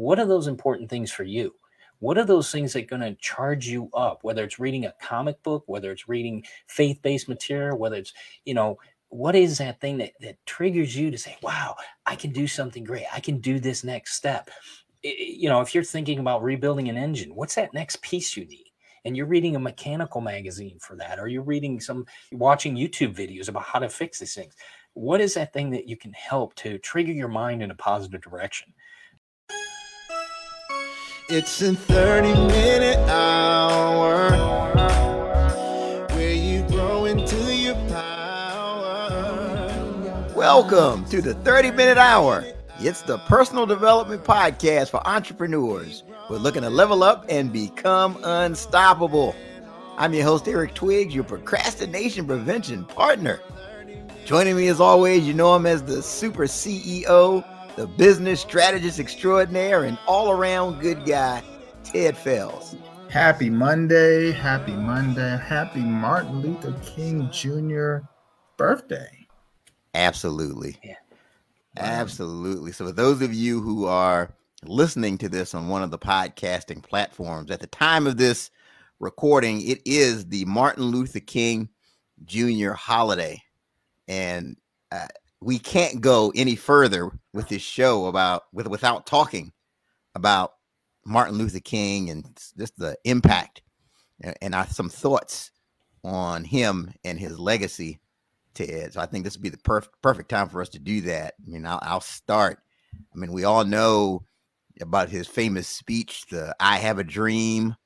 what are those important things for you? What are those things that are going to charge you up? Whether it's reading a comic book, whether it's reading faith-based material, whether it's you know what is that thing that, that triggers you to say, wow, I can do something great. I can do this next step. It, you know, if you're thinking about rebuilding an engine, what's that next piece you need? And you're reading a mechanical magazine for that, or you're reading some, watching YouTube videos about how to fix these things. What is that thing that you can help to trigger your mind in a positive direction? It's a 30 minute hour Welcome to the 30 Minute Hour. It's the personal development podcast for entrepreneurs We're looking to level up and become unstoppable. I'm your host, Eric Twiggs, your procrastination prevention partner. Joining me as always, you know him as the super CEO, the business strategist extraordinaire, and all around good guy, Ted Fells. Happy Monday, happy Monday, happy Martin Luther King Jr. birthday. Absolutely. Yeah. Absolutely. So, for those of you who are listening to this on one of the podcasting platforms, at the time of this recording, it is the Martin Luther King Jr. holiday. And uh, we can't go any further with this show about with, without talking about Martin Luther King and just the impact and, and our, some thoughts on him and his legacy Ted. So I think this would be the perfect perfect time for us to do that. I mean, I'll, I'll start. I mean, we all know about his famous speech, the "I Have a Dream,"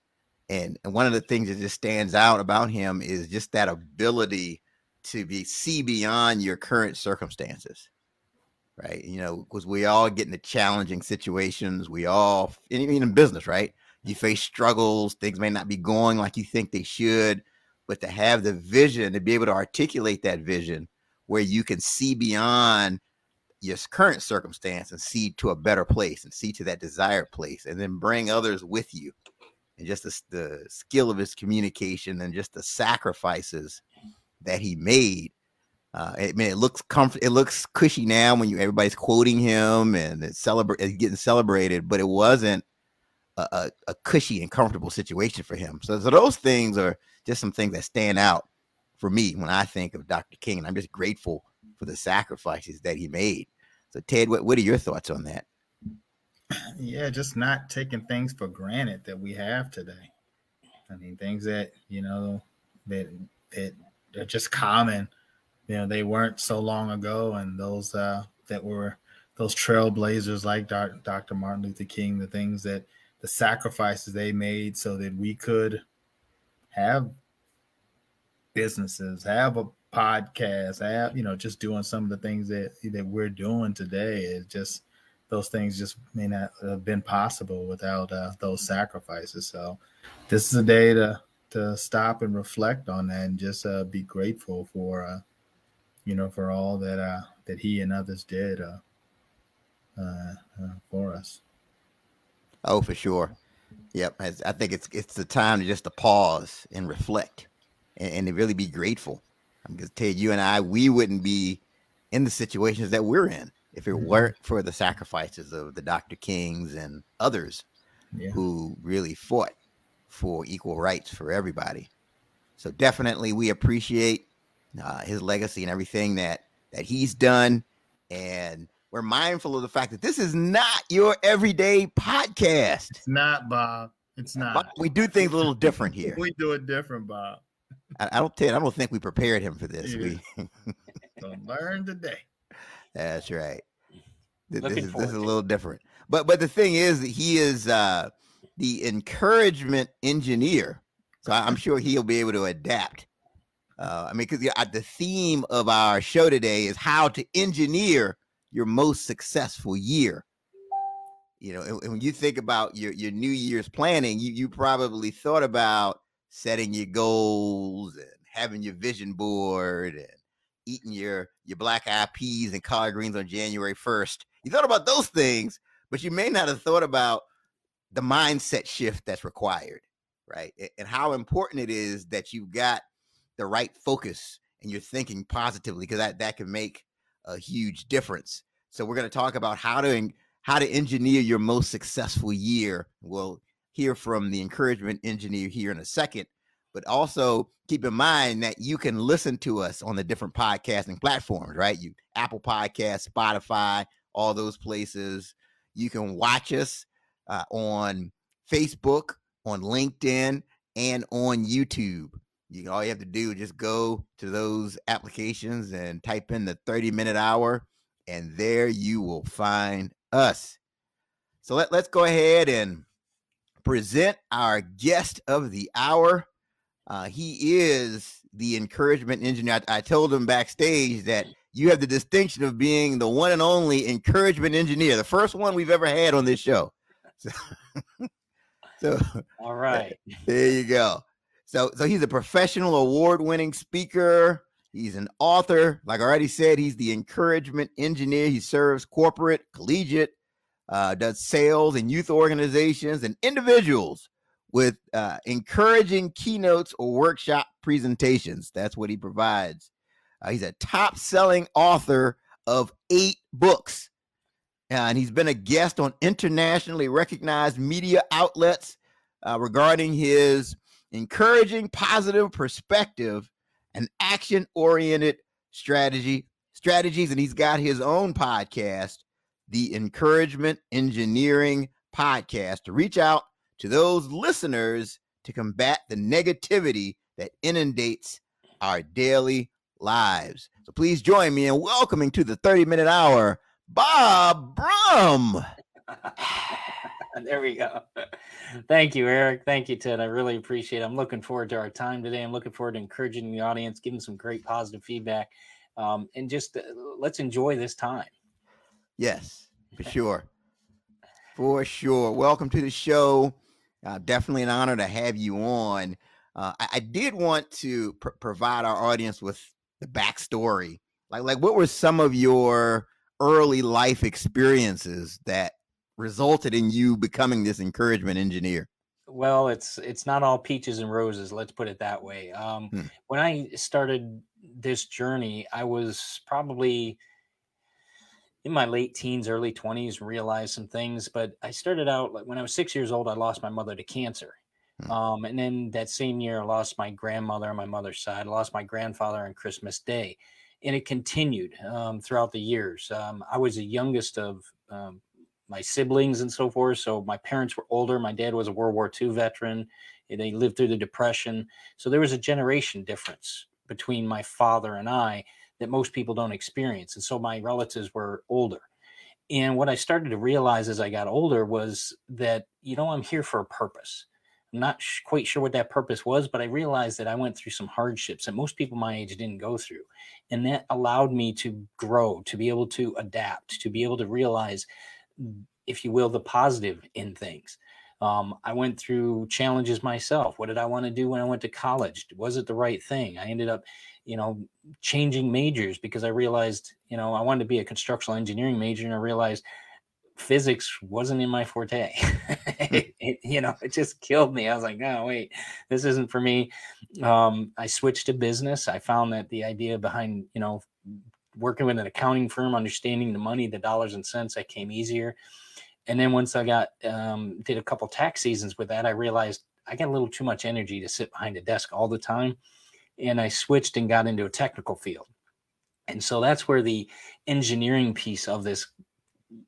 and, and one of the things that just stands out about him is just that ability to be see beyond your current circumstances right? You know because we all get into challenging situations we all even in business right? You mm-hmm. face struggles things may not be going like you think they should but to have the vision to be able to articulate that vision where you can see beyond your current circumstance and see to a better place and see to that desired place and then bring others with you. And just the, the skill of his communication and just the sacrifices that he made uh, I mean, it looks comfort. It looks cushy now when you everybody's quoting him and it's celebrate, it's getting celebrated. But it wasn't a, a, a, cushy and comfortable situation for him. So, so those things are just some things that stand out for me when I think of Dr. King. And I'm just grateful for the sacrifices that he made. So, Ted, what, what are your thoughts on that? Yeah, just not taking things for granted that we have today. I mean, things that, you know, that, that are just common, you know, they weren't so long ago. And those uh, that were those trailblazers like Dr. Martin Luther King, the things that, the sacrifices they made so that we could have businesses, have a podcast, have you know, just doing some of the things that that we're doing today. It just those things just may not have been possible without uh, those sacrifices. So this is a day to to stop and reflect on that and just uh, be grateful for uh, you know for all that uh, that he and others did uh, uh, uh, for us. Oh, for sure. Yep, I think it's it's the time to just to pause and reflect, and, and to really be grateful. I'm gonna tell you, you and I, we wouldn't be in the situations that we're in if it mm-hmm. weren't for the sacrifices of the Dr. Kings and others yeah. who really fought for equal rights for everybody. So definitely, we appreciate uh, his legacy and everything that that he's done, and we're mindful of the fact that this is not your everyday podcast. It's not, Bob. It's not. But we do things a little different here. we do it different, Bob. I, I don't tell. I don't think we prepared him for this. Yeah. We learn today. That's right. This, this is this is a little different. But but the thing is that he is uh the encouragement engineer. So I'm sure he'll be able to adapt. Uh, I mean, because the theme of our show today is how to engineer your most successful year. You know, and, and when you think about your your New Year's planning, you you probably thought about setting your goals and having your vision board and eating your your black eyed peas and collard greens on January 1st. You thought about those things, but you may not have thought about the mindset shift that's required, right? And how important it is that you've got the right focus and you're thinking positively because that that can make a huge difference. So we're going to talk about how to how to engineer your most successful year. We'll hear from the encouragement engineer here in a second, but also keep in mind that you can listen to us on the different podcasting platforms, right? You Apple Podcast, Spotify, all those places. You can watch us uh, on Facebook, on LinkedIn, and on YouTube. You all you have to do is just go to those applications and type in the 30 minute hour, and there you will find us. So let, let's go ahead and present our guest of the hour. Uh, he is the encouragement engineer. I, I, told him backstage that you have the distinction of being the one and only encouragement engineer, the first one we've ever had on this show. So, so all right, there you go. So, so he's a professional award-winning speaker. He's an author. Like I already said, he's the encouragement engineer. He serves corporate, collegiate, uh, does sales and youth organizations and individuals with uh, encouraging keynotes or workshop presentations. That's what he provides. Uh, he's a top selling author of eight books. And he's been a guest on internationally recognized media outlets uh, regarding his encouraging positive perspective and action oriented strategy strategies. And he's got his own podcast, the Encouragement Engineering Podcast, to reach out to those listeners to combat the negativity that inundates our daily lives. So please join me in welcoming to the 30 minute hour, Bob Brumm. there we go. Thank you, Eric. Thank you, Ted. I really appreciate it. I'm looking forward to our time today. I'm looking forward to encouraging the audience, giving some great positive feedback, um, and just uh, let's enjoy this time. Yes, for sure. for sure. Welcome to the show. Uh, definitely an honor to have you on. Uh, I, I, did want to pr- provide our audience with the backstory. Like, like what were some of your early life experiences that resulted in you becoming this encouragement engineer? Well, it's it's not all peaches and roses. Let's put it that way. Um, hmm. When I started this journey, I was probably in my late teens, early twenties, realized some things. But I started out like when I was six years old. I lost my mother to cancer, hmm. um, and then that same year, I lost my grandmother on my mother's side. I lost my grandfather on Christmas Day, and it continued um, throughout the years. Um, I was the youngest of um, my siblings and so forth. So my parents were older. My dad was a World War II veteran. They lived through the Depression. So there was a generation difference between my father and I that most people don't experience. And so my relatives were older. And what I started to realize as I got older was that, you know, I'm here for a purpose. Not sh- quite sure what that purpose was, but I realized that I went through some hardships that most people my age didn't go through. And that allowed me to grow, to be able to adapt, to be able to realize if you will, the positive in things. Um, I went through challenges myself. What did I want to do when I went to college? Was it the right thing? I ended up, you know, changing majors because I realized, you know, I wanted to be a constructional engineering major, and I realized physics wasn't in my forte. it, it, you know, it just killed me. I was like, oh wait, this isn't for me. Um, I switched to business. I found that the idea behind, you know, working with an accounting firm, understanding the money, the dollars and cents, that came easier. And then once I got um, did a couple tax seasons with that, I realized I got a little too much energy to sit behind a desk all the time, and I switched and got into a technical field. And so that's where the engineering piece of this,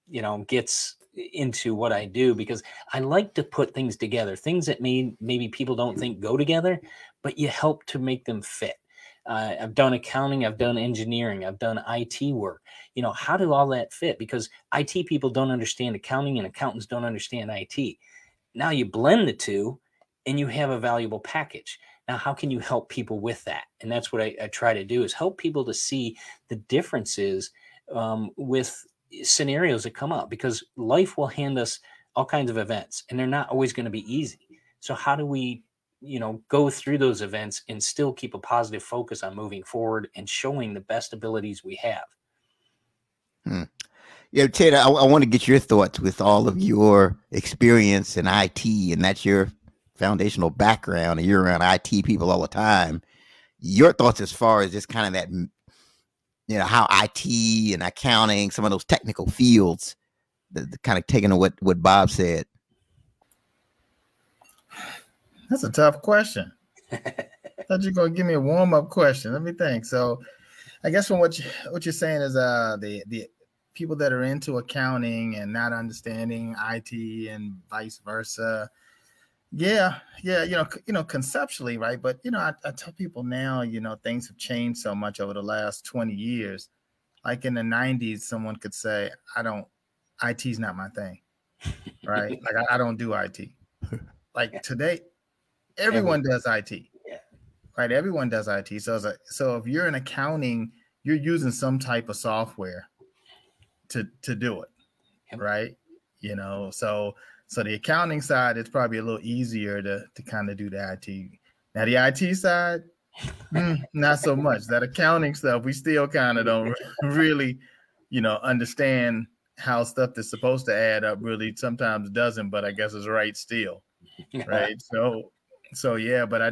you know, gets into what I do because I like to put things together, things that may maybe people don't think go together, but you help to make them fit. Uh, I've done accounting, I've done engineering, I've done IT work. You know, how do all that fit? Because IT people don't understand accounting and accountants don't understand IT. Now you blend the two and you have a valuable package. Now, how can you help people with that? And that's what I, I try to do is help people to see the differences um, with scenarios that come up because life will hand us all kinds of events and they're not always going to be easy. So how do we you know go through those events and still keep a positive focus on moving forward and showing the best abilities we have hmm. yeah ted I, I want to get your thoughts with all of your experience in it and that's your foundational background and you're around it people all the time your thoughts as far as just kind of that you know how it and accounting some of those technical fields the, the kind of taking what what Bob said? That's a tough question. thought you were gonna give me a warm up question. Let me think. So, I guess from what you, what you're saying is uh the the people that are into accounting and not understanding IT and vice versa. Yeah, yeah, you know, you know, conceptually, right? But you know, I, I tell people now, you know, things have changed so much over the last 20 years. Like in the 90s, someone could say, I don't IT's not my thing. Right? like I, I don't do IT. Like today, everyone does IT yeah. right? Everyone does IT. So, a, so if you're in accounting, you're using some type of software to to do it, yep. right? You know, so so the accounting side it's probably a little easier to to kind of do the IT. Now the IT side, mm, not so much. That accounting stuff, we still kind of don't really, you know, understand how stuff that's supposed to add up really sometimes doesn't, but I guess it's right still, right? so so yeah, but I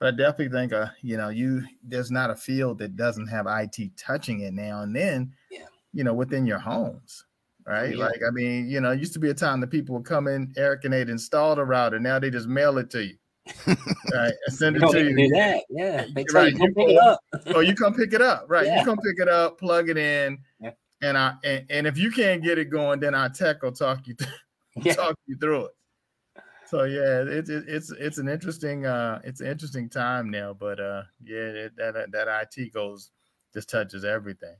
but I definitely think, uh, you know, you there's not a field that doesn't have IT touching it now and then. Yeah. You know, within your homes, right? Yeah. Like, I mean, you know, it used to be a time that people would come in, Eric, and they'd install the router. Now they just mail it to you. right, and send it to you. Do that, yeah. They right. you come pick it up. oh, you come pick it up, right? Yeah. You come pick it up, plug it in, yeah. and I and, and if you can't get it going, then our tech will talk you th- talk you through it so yeah, it's it, it's it's an interesting uh it's an interesting time now, but uh yeah, it, that that IT goes just touches everything.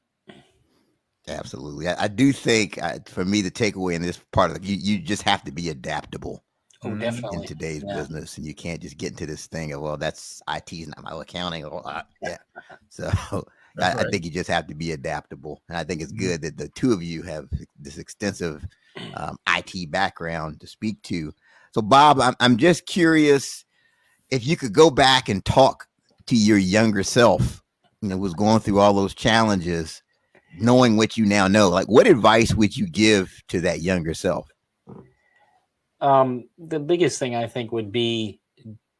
Absolutely, I, I do think uh, for me the takeaway in this part of the, you you just have to be adaptable. Oh, definitely. In today's yeah. business, and you can't just get into this thing of well, that's IT's not my accounting. Or, uh, yeah, so I, right. I, think you just have to be adaptable, and I think it's mm-hmm. good that the two of you have this extensive um, IT background to speak to. So, Bob, I'm, I'm just curious if you could go back and talk to your younger self, you know, was going through all those challenges, knowing what you now know. Like, what advice would you give to that younger self? Um, the biggest thing I think would be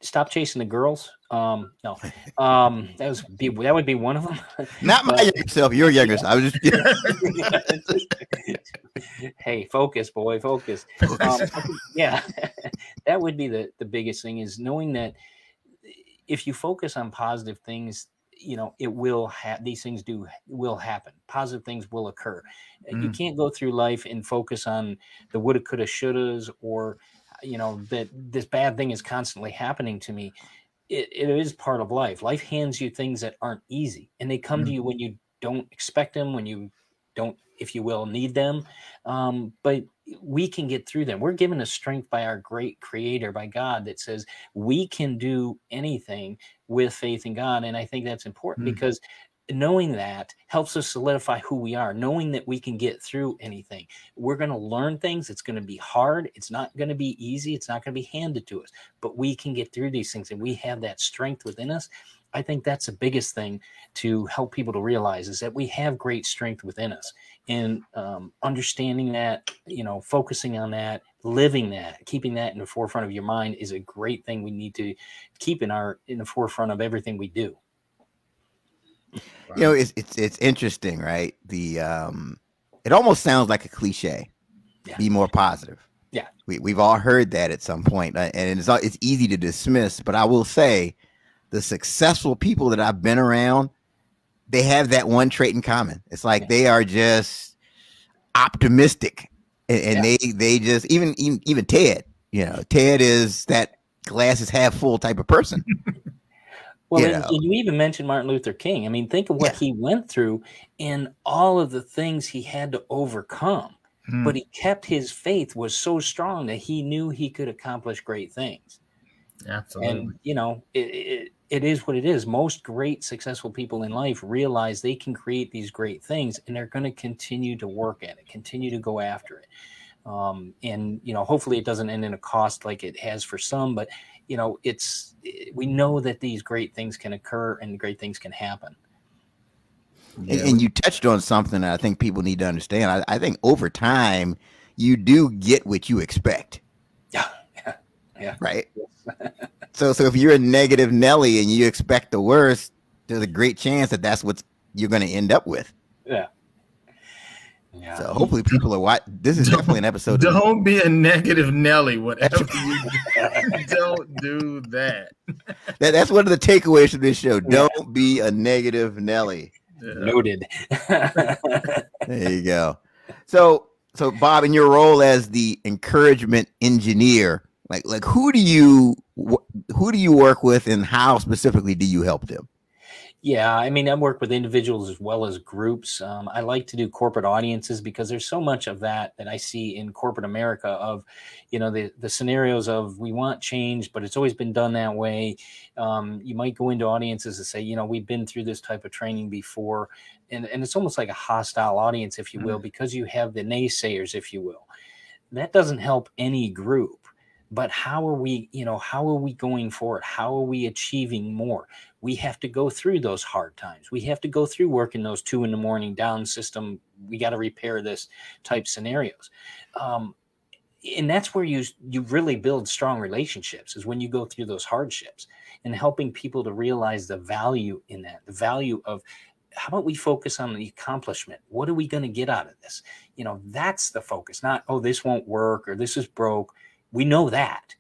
stop chasing the girls. Um, no, um, that was be that would be one of them. Not my younger self, your younger self. I was just yeah. hey, focus, boy, focus. Um, yeah, that would be the the biggest thing is knowing that if you focus on positive things you know it will have these things do will happen positive things will occur mm. you can't go through life and focus on the woulda coulda shouldas or you know that this bad thing is constantly happening to me it, it is part of life life hands you things that aren't easy and they come mm-hmm. to you when you don't expect them when you don't if you will need them um, but we can get through them. We're given a strength by our great creator by god that says we can do anything with faith in god and i think that's important mm-hmm. because knowing that helps us solidify who we are. Knowing that we can get through anything. We're going to learn things. It's going to be hard. It's not going to be easy. It's not going to be handed to us but we can get through these things and we have that strength within us i think that's the biggest thing to help people to realize is that we have great strength within us and um, understanding that you know focusing on that living that keeping that in the forefront of your mind is a great thing we need to keep in our in the forefront of everything we do Wow. You know, it's it's it's interesting, right? The um, it almost sounds like a cliche. Yeah. Be more positive. Yeah, we we've all heard that at some uh, and it's it's easy to dismiss. But I will say, the successful people that I've been around, they have that one trait in common. It's like yeah. they are just optimistic, and, and yeah. they they just even even even Ted. You know, Ted is that glass is half full type of person. Well, you, and, and you even mentioned Martin Luther King. I mean, think of what yeah. he went through and all of the things he had to overcome. Hmm. But he kept his faith was so strong that he knew he could accomplish great things. Absolutely. And you know, it, it, it is what it is. Most great successful people in life realize they can create these great things, and they're going to continue to work at it, continue to go after it. Um, and you know, hopefully, it doesn't end in a cost like it has for some. But you know, it's we know that these great things can occur and great things can happen. And, and you touched on something that I think people need to understand. I, I think over time, you do get what you expect. Yeah, yeah, yeah. Right. so, so if you're a negative Nelly and you expect the worst, there's a great chance that that's what you're going to end up with. Yeah. Yeah. So hopefully people are watching. This is definitely an episode. Don't be a negative Nelly. Whatever you do, don't do that. that. That's one of the takeaways from this show. Don't yeah. be a negative Nelly. Yeah. Noted. there you go. So, so Bob, in your role as the encouragement engineer, like, like who do you who do you work with, and how specifically do you help them? Yeah, I mean, I work with individuals as well as groups. Um, I like to do corporate audiences because there's so much of that that I see in corporate America of, you know, the the scenarios of we want change, but it's always been done that way. Um, you might go into audiences and say, you know, we've been through this type of training before, and and it's almost like a hostile audience, if you will, mm-hmm. because you have the naysayers, if you will. That doesn't help any group but how are we you know how are we going forward? How are we achieving more? We have to go through those hard times. We have to go through working those two in the morning down system we got to repair this type scenarios. Um, and that's where you you really build strong relationships is when you go through those hardships and helping people to realize the value in that the value of how about we focus on the accomplishment? What are we going to get out of this? You know that's the focus not oh this won't work or this is broke we know that.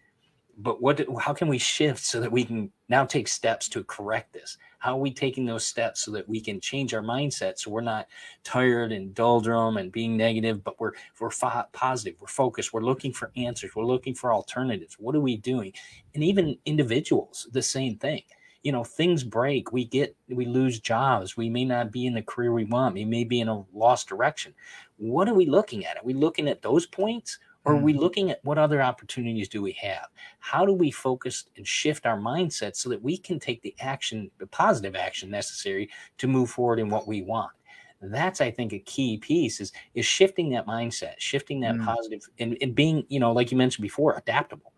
But what how can we shift so that we can now take steps to correct this? How are we taking those steps so that we can change our mindset so we're not tired and doldrum and being negative but we're we're fo- positive we're focused we're looking for answers we're looking for alternatives. What are we doing? And even individuals the same thing. You know things break we get we lose jobs we may not be in the career we want we may be in a lost direction. What are we looking at? Are we looking at those points or are we mm-hmm. looking at what other opportunities do we have? How do we focus and shift our mindset so that we can take the action, the positive action necessary to move forward in what we want? That's, I think, a key piece is is shifting that mindset, shifting that mm. positive, and, and being, you know, like you mentioned before, adaptable.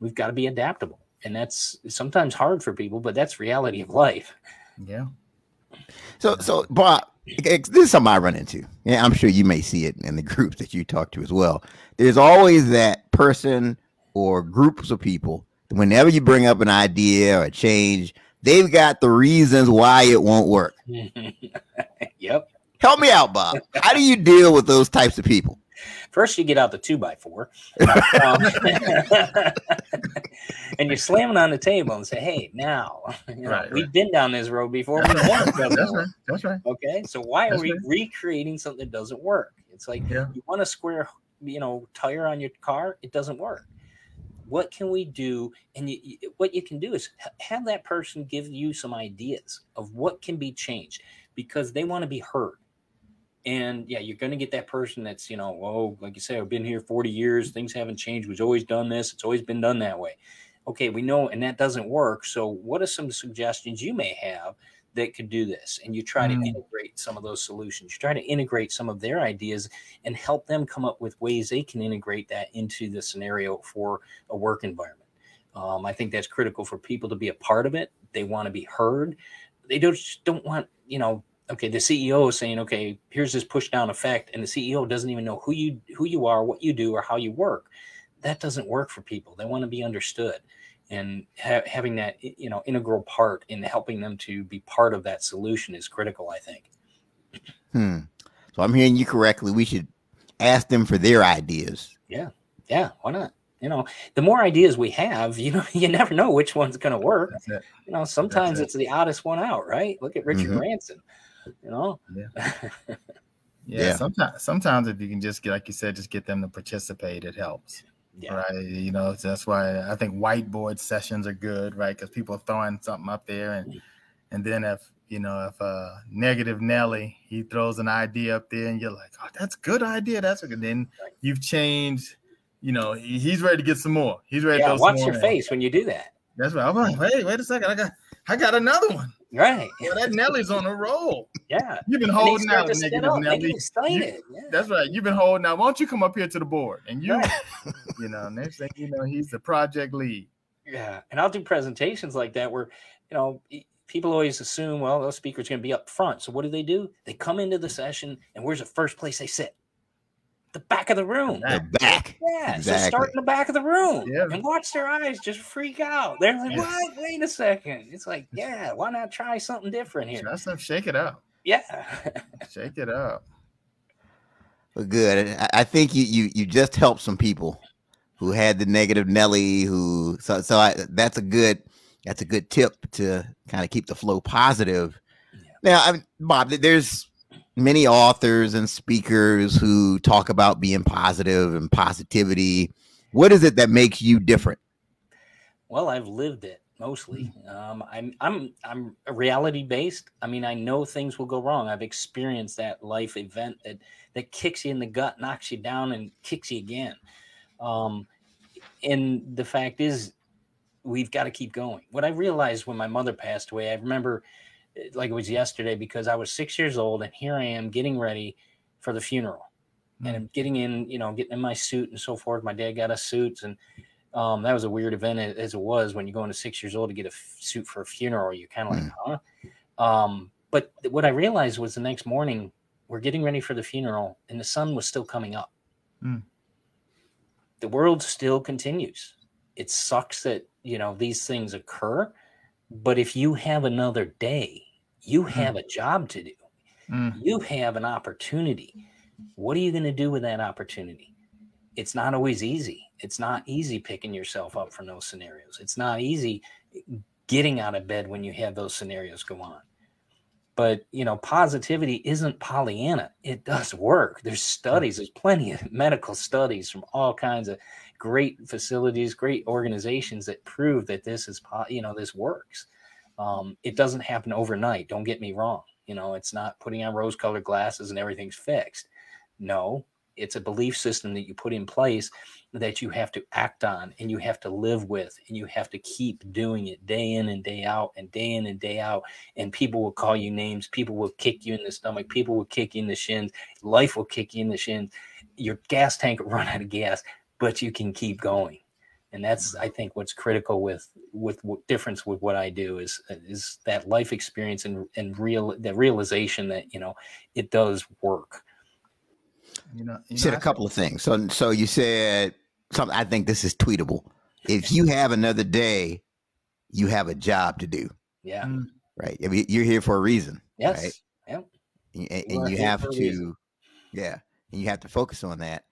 We've got to be adaptable. And that's sometimes hard for people, but that's reality of life. Yeah. So, so Bob, this is something I run into. Yeah, I'm sure you may see it in the groups that you talk to as well. There's always that person or groups of people. Whenever you bring up an idea or a change, they've got the reasons why it won't work. yep. Help me out, Bob. How do you deal with those types of people? First, you get out the two by four, um, and you slam it on the table and say, "Hey, now you know, right, we've right. been down this road before. We That's right. That's right. Okay, so why That's are we right. recreating something that doesn't work? It's like yeah. you want a square, you know, tire on your car. It doesn't work. What can we do? And you, what you can do is have that person give you some ideas of what can be changed because they want to be heard and yeah, you're going to get that person that's, you know, oh, like you say, I've been here 40 years. Things haven't changed. We've always done this. It's always been done that way. Okay, we know, and that doesn't work. So, what are some suggestions you may have that could do this? And you try mm. to integrate some of those solutions. You try to integrate some of their ideas and help them come up with ways they can integrate that into the scenario for a work environment. Um, I think that's critical for people to be a part of it. They want to be heard. They don't just don't want you know okay, the CEO is saying, okay, here's this push down effect, and the CEO doesn't even know who you who you are, what you do, or how you work. That doesn't work for people. They want to be understood, and ha- having that you know integral part in helping them to be part of that solution is critical. I think. Hmm. So I'm hearing you correctly. We should ask them for their ideas. Yeah. Yeah. Why not? you know the more ideas we have you know you never know which one's going to work you know sometimes it's the oddest one out right look at richard mm-hmm. branson you know. Yeah. yeah. yeah. Sometimes, sometimes if you can just get, like you said, just get them to participate, it helps. Yeah. Right. You know, that's why I think whiteboard sessions are good, right? Because people are throwing something up there, and and then if you know if uh negative Nelly he throws an idea up there, and you're like, oh, that's a good idea. That's a good. Then you've changed. You know, he's ready to get some more. He's ready. Yeah. to watch your face when you do that. That's right. I'm like, wait, wait a second. I got, I got another one. Right. Well, that Nelly's on a roll. Yeah. You've been holding out, negative Nelly. You, yeah. That's right. You've been holding out. Why don't you come up here to the board? And you, right. you know, next thing you know, he's the project lead. Yeah. And I'll do presentations like that where, you know, people always assume, well, those speakers going to be up front. So what do they do? They come into the session, and where's the first place they sit? The back of the room. The back. Yeah. Exactly. So start in the back of the room yeah. and watch their eyes just freak out. They're like, yeah. what? Wait a second. It's like, yeah, why not try something different here? Try some, shake it up. Yeah. shake it up. Well, good. I think you you you just helped some people who had the negative Nelly. Who so so I, that's a good that's a good tip to kind of keep the flow positive. Yeah. Now, I mean, Bob, there's many authors and speakers who talk about being positive and positivity. What is it that makes you different? Well, I've lived it mostly. Um, I'm I'm I'm reality based. I mean, I know things will go wrong. I've experienced that life event that that kicks you in the gut, knocks you down, and kicks you again. Um, and the fact is, we've got to keep going. What I realized when my mother passed away, I remember like it was yesterday because I was six years old, and here I am getting ready for the funeral, mm-hmm. and I'm getting in, you know, getting in my suit and so forth. My dad got us suits and um, that was a weird event as it was when you go into six years old to get a f- suit for a funeral. You're kind of like, mm. huh? Um, but what I realized was the next morning we're getting ready for the funeral, and the sun was still coming up. Mm. The world still continues. It sucks that you know these things occur, but if you have another day, you mm. have a job to do. Mm. You have an opportunity. What are you going to do with that opportunity? It's not always easy it's not easy picking yourself up from those scenarios. It's not easy getting out of bed when you have those scenarios go on. But you know, positivity isn't Pollyanna. It does work. There's studies. There's plenty of medical studies from all kinds of great facilities, great organizations that prove that this is, you know, this works. Um, it doesn't happen overnight. Don't get me wrong. You know, it's not putting on rose-colored glasses and everything's fixed. No, it's a belief system that you put in place that you have to act on and you have to live with and you have to keep doing it day in and day out and day in and day out and people will call you names people will kick you in the stomach people will kick you in the shins life will kick you in the shins your gas tank will run out of gas but you can keep going and that's i think what's critical with with what difference with what i do is is that life experience and and real the realization that you know it does work you know, you, said a couple of things. So, so you said something. I think this is tweetable. If you have another day, you have a job to do. Yeah. Mm. Right. I mean, you're here for a reason. Yes. Right? Yep. And, and you have to, yeah, and you have to focus on that.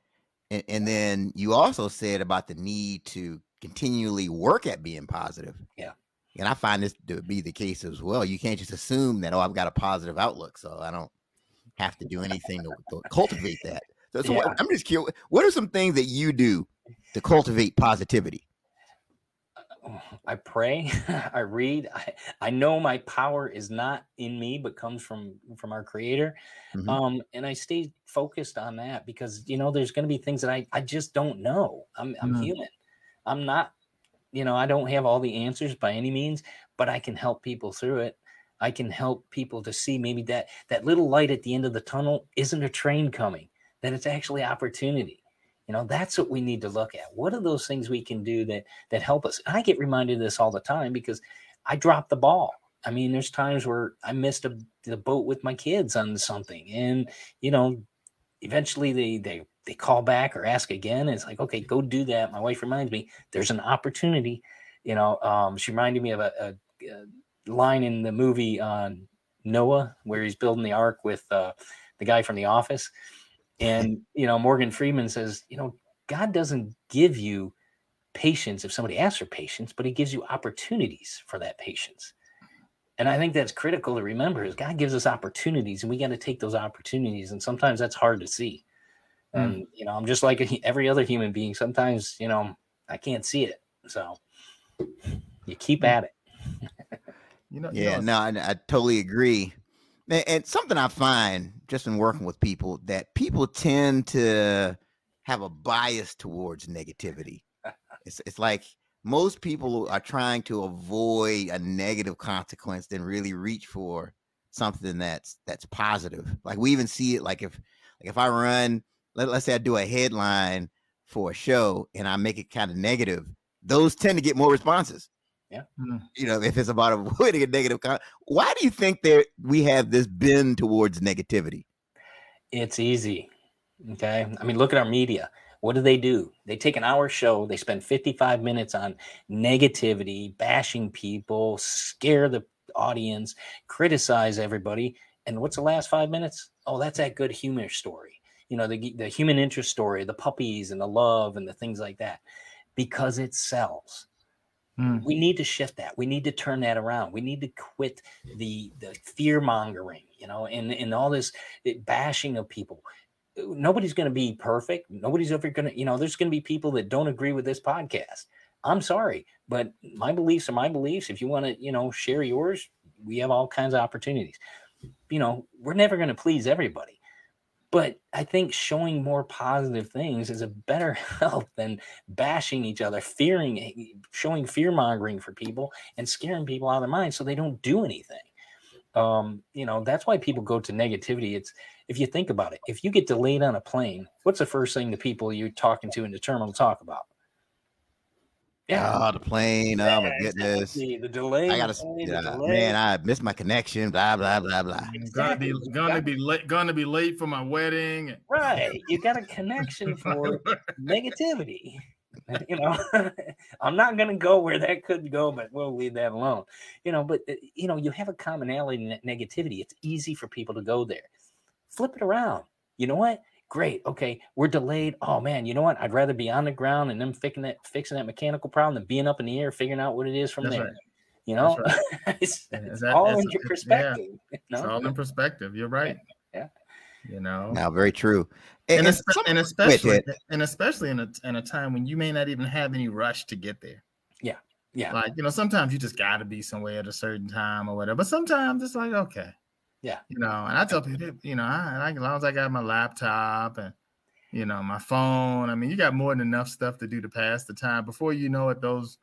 And, and then you also said about the need to continually work at being positive. Yeah. And I find this to be the case as well. You can't just assume that, oh, I've got a positive outlook. So I don't have to do anything to, to cultivate that. So, so yeah. I'm just curious. What are some things that you do to cultivate positivity? I pray, I read. I, I know my power is not in me, but comes from from our Creator. Mm-hmm. Um, and I stay focused on that because you know there's going to be things that I I just don't know. I'm I'm mm-hmm. human. I'm not, you know, I don't have all the answers by any means, but I can help people through it. I can help people to see maybe that that little light at the end of the tunnel isn't a train coming, that it's actually opportunity. You know, that's what we need to look at. What are those things we can do that that help us? And I get reminded of this all the time because I drop the ball. I mean, there's times where I missed a, the boat with my kids on something, and you know, eventually they they they call back or ask again. It's like, okay, go do that. My wife reminds me there's an opportunity. You know, um, she reminded me of a, a, a line in the movie on Noah where he's building the ark with uh, the guy from The Office, and you know Morgan Freeman says, you know, God doesn't give you patience if somebody asks for patience, but He gives you opportunities for that patience. And I think that's critical to remember is God gives us opportunities, and we got to take those opportunities. And sometimes that's hard to see. Mm. And you know, I'm just like every other human being. Sometimes you know I can't see it, so you keep hmm. at it. You know, yeah, you know, no, I, I, totally agree. And, and, something I find just in working with people that people tend to have a bias towards negativity. it's it's like most people are trying to avoid a negative consequence than really reach for something that's that's positive. Like we even see it like if like if I run, let, let's say I do a headline for a show and I make it kind of negative, those tend to get more responses yeah. Hmm. You know, if it's about avoiding a negative con- why do you think there we have this bend towards negativity? It's easy. Okay. I mean, look at our media. What do they do? They take an hour show, they spend 55 minutes on negativity, bashing people, scare the audience, criticize everybody. And what's the last five minutes? Oh, that's that good humor story. you know the the human interest story, the puppies and the love and the things like that, because it sells. Mm. We need to shift that. We need to turn that around. We need to quit the the fear mongering, you know, and and all this bashing of people. Nobody's going to be perfect. Nobody's ever going to, you know, there's going to be people that don't agree with this podcast. I'm sorry, but my beliefs are my beliefs. If you want to, you know, share yours, we have all kinds of opportunities. You know, we're never going to please everybody. But I think showing more positive things is a better help than bashing each other, fearing, showing fear mongering for people and scaring people out of their minds so they don't do anything. Um, you know, that's why people go to negativity. It's if you think about it, if you get delayed on a plane, what's the first thing the people you're talking to in the terminal talk about? Yeah, oh, the plane. Yeah, oh my goodness, exactly. the delay. I gotta, yeah, delay. man. I missed my connection. Blah blah blah blah. Exactly. Gonna be gonna be late. Gonna be late for my wedding. Right. You got a connection for negativity. You know, I'm not gonna go where that could go, but we'll leave that alone. You know, but uh, you know, you have a commonality in negativity. It's easy for people to go there. Flip it around. You know what? Great. Okay, we're delayed. Oh man, you know what? I'd rather be on the ground and them fixing that fixing that mechanical problem than being up in the air figuring out what it is from That's there. Right. You know, right. it's, it's that, all in your perspective. Yeah. You know? It's all in perspective. You're right. Yeah. You know. Now, very true. And, and, and especially and especially in a in a time when you may not even have any rush to get there. Yeah. Yeah. Like, you know, sometimes you just got to be somewhere at a certain time or whatever. But sometimes it's like, okay, yeah. You know, and I tell people, you know, I, as long as I got my laptop and, you know, my phone, I mean, you got more than enough stuff to do to pass the time. Before you know it, those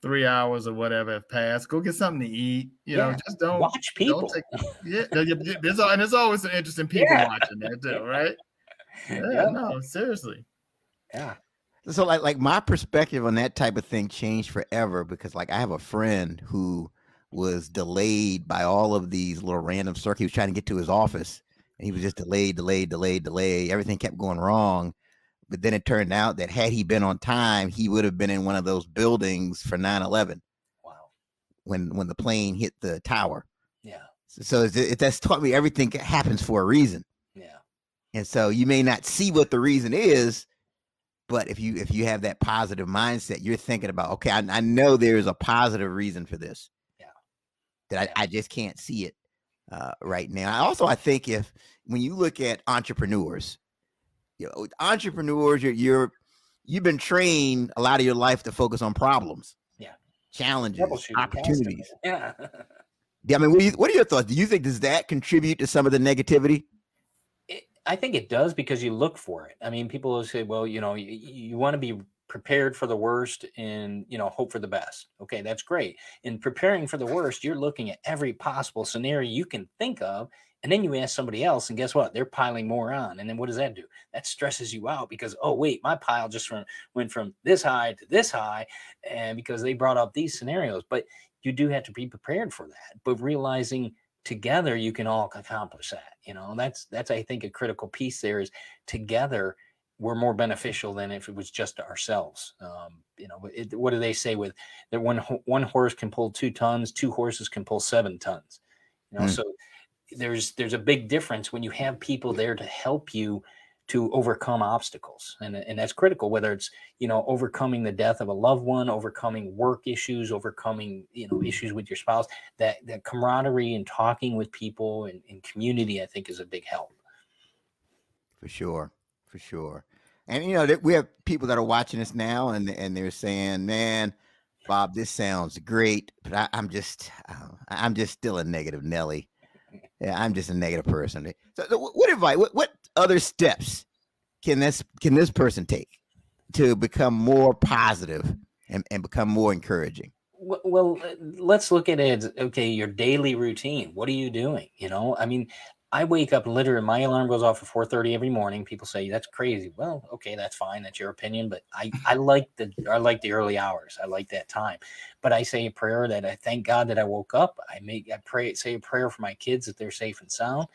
three hours or whatever have passed. Go get something to eat. You yeah. know, just don't watch people. Don't take, yeah, there's, and there's always some interesting people yeah. watching that too, right? Yeah, yeah, no, seriously. Yeah. So like like my perspective on that type of thing changed forever because like I have a friend who was delayed by all of these little random circuits. He was trying to get to his office and he was just delayed, delayed, delayed, delayed. Everything kept going wrong. But then it turned out that had he been on time, he would have been in one of those buildings for 9 11. Wow. When when the plane hit the tower. Yeah. So, so it, it, that's taught me everything happens for a reason. Yeah. And so you may not see what the reason is, but if you if you have that positive mindset, you're thinking about, okay, I, I know there's a positive reason for this that I, I just can't see it uh, right now. I also I think if when you look at entrepreneurs, you know, entrepreneurs, you're, you're you've been trained a lot of your life to focus on problems, yeah, challenges, opportunities. Yeah. yeah. I mean, what, you, what are your thoughts? Do you think does that contribute to some of the negativity? I think it does because you look for it. I mean, people will say, well, you know, you, you want to be prepared for the worst and you know hope for the best. Okay that's great. In preparing for the worst you're looking at every possible scenario you can think of and then you ask somebody else and guess what? They're piling more on and then what does that do? That stresses you out because oh wait my pile just from, went from this high to this high and because they brought up these scenarios but you do have to be prepared for that but realizing together you can all accomplish that you know? That's that's i think a critical piece there is together we're more beneficial than if it was just ourselves. Um, you know, it, what do they say with that one one horse can pull two tons, two horses can pull seven tons. You know, mm. so there's there's a big difference when you have people there to help you to overcome obstacles, and and that's critical. Whether it's you know overcoming the death of a loved one, overcoming work issues, overcoming you know issues with your spouse, that that camaraderie and talking with people and, and community, I think, is a big help. For sure for sure. And you know, we have people that are watching us now, and and they're saying, "Man, Bob, this sounds great, but I, am just, uh, I'm just still a negative Nelly. Yeah, I'm just a negative person." So, so what advice? What, what other steps can this can this person take to become more positive and, and become more encouraging? Well, let's look at it. Okay, your daily routine. What are you doing? You know, I mean, I wake up literally my alarm goes off at 4:30 every morning. People say that's crazy. Well, okay, that's fine. That's your opinion, but I I like the I like the early hours. I like that time. But I say a prayer that I thank God that I woke up. I make I pray say a prayer for my kids that they're safe and sound.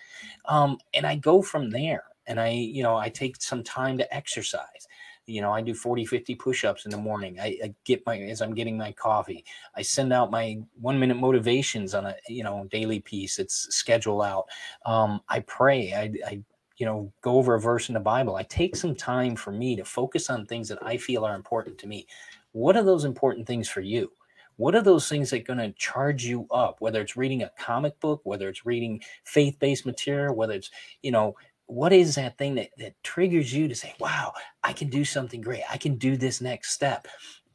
Um, and I go from there. And I, you know, I take some time to exercise you know i do 40 50 push-ups in the morning I, I, get my as i'm getting my coffee i send out my one minute motivations on a you know daily piece it's schedule out um, i pray I, I you know, go over a verse in the Bible. I take some time for me to focus on things that I feel are important to me. What are those important things for you? What are those things that are going to charge you up? Whether it's reading a comic book, whether it's reading faith-based material, whether it's, you know, what is that thing that, that triggers you to say, wow, I can do something great. I can do this next step.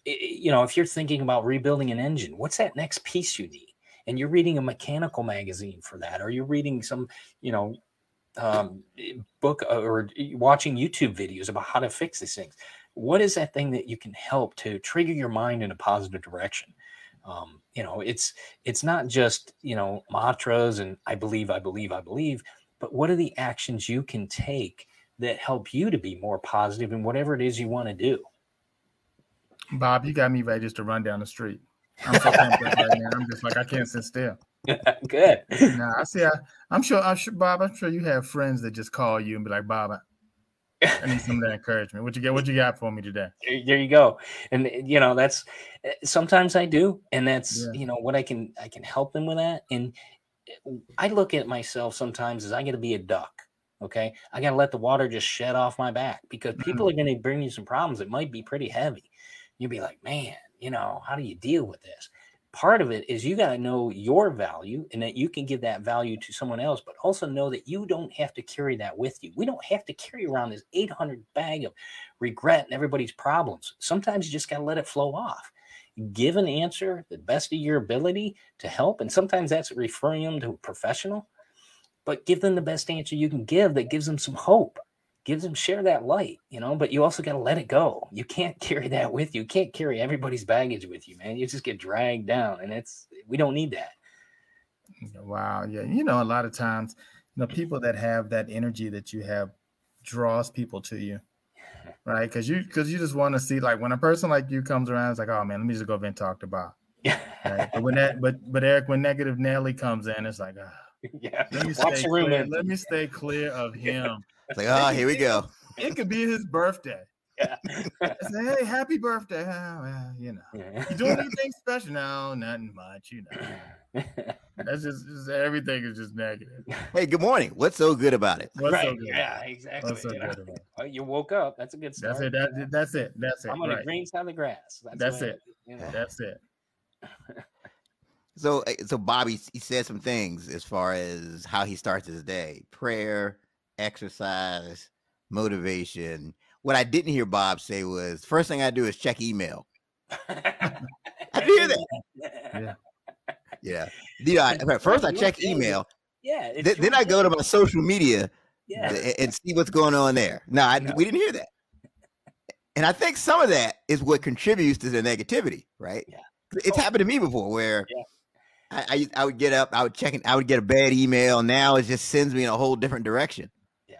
It, you know, if you're thinking about rebuilding an engine, what's that next piece you need? And you're reading a mechanical magazine for that, or you're reading some, you know, um, book uh, or watching YouTube videos about how to fix these things. What is that thing that you can help to trigger your mind in a positive direction? Um, you know, it's it's not just you know mantras and I believe, I believe, I believe, but what are the actions you can take that help you to be more positive in whatever it is you want to do? Bob, you got me ready just to run down the street. I'm so right now. I'm just like I can't sit still. Good. Nah, I see. I, am sure. I'm sure, Bob. I'm sure you have friends that just call you and be like, "Bob, I, need some of that encouragement. What you get? What you got for me today?" There you go. And you know, that's eh, sometimes I do, and that's yeah. you know what I can I can help them with that. And I look at myself sometimes as I got to be a duck. Okay, I got to let the water just shed off my back because people mm-hmm. are going to bring you some problems that might be pretty heavy. You'd be like, man, you know, how do you deal with this? Part of it is you got to know your value and that you can give that value to someone else, but also know that you don't have to carry that with you. We don't have to carry around this 800 bag of regret and everybody's problems. Sometimes you just got to let it flow off. Give an answer the best of your ability to help. And sometimes that's referring them to a professional, but give them the best answer you can give that gives them some hope gives them share that light, you know, but you also got to let it go. You can't carry that with you. You can't carry everybody's baggage with you, man. You just get dragged down and it's we don't need that. Mm, wow. Yeah. You know, a lot of times, you know, people that have that energy that you have draws people to you. Right. Cause you cause you just want to see like when a person like you comes around, it's like, oh man, let me just go over and talk to Bob. Yeah. Right? But when that but but Eric, when negative Nelly comes in, it's like, oh, yeah, let me, stay clear, let me stay clear of him. It's like, oh, here we go. It could be his birthday. Yeah. say, hey, happy birthday. Oh, well, you know, yeah. you doing anything special? No, nothing much. You know, that's just, just, everything is just negative. Hey, good morning. What's so good about it? What's right. so good? Yeah, exactly. What's so you, good about it? you woke up. That's a good start. That's it. That, that's it. That's it. I'm on right. the green side of the grass. That's, that's it. you know. That's it. So, eh, so Bobby, he said some things as far as how he starts his day: prayer, exercise, motivation. What I didn't hear Bob say was first thing I do is check email. I hear that. Yeah. Yeah. yeah. First I check email. Yeah. Th- then I go to my social media yeah. and, and see what's going on there. No, I, no, we didn't hear that. And I think some of that is what contributes to the negativity, right? Yeah. It's oh. happened to me before where yeah. I, I, I would get up, I would check, I would get a bad email. Now it just sends me in a whole different direction. Yeah,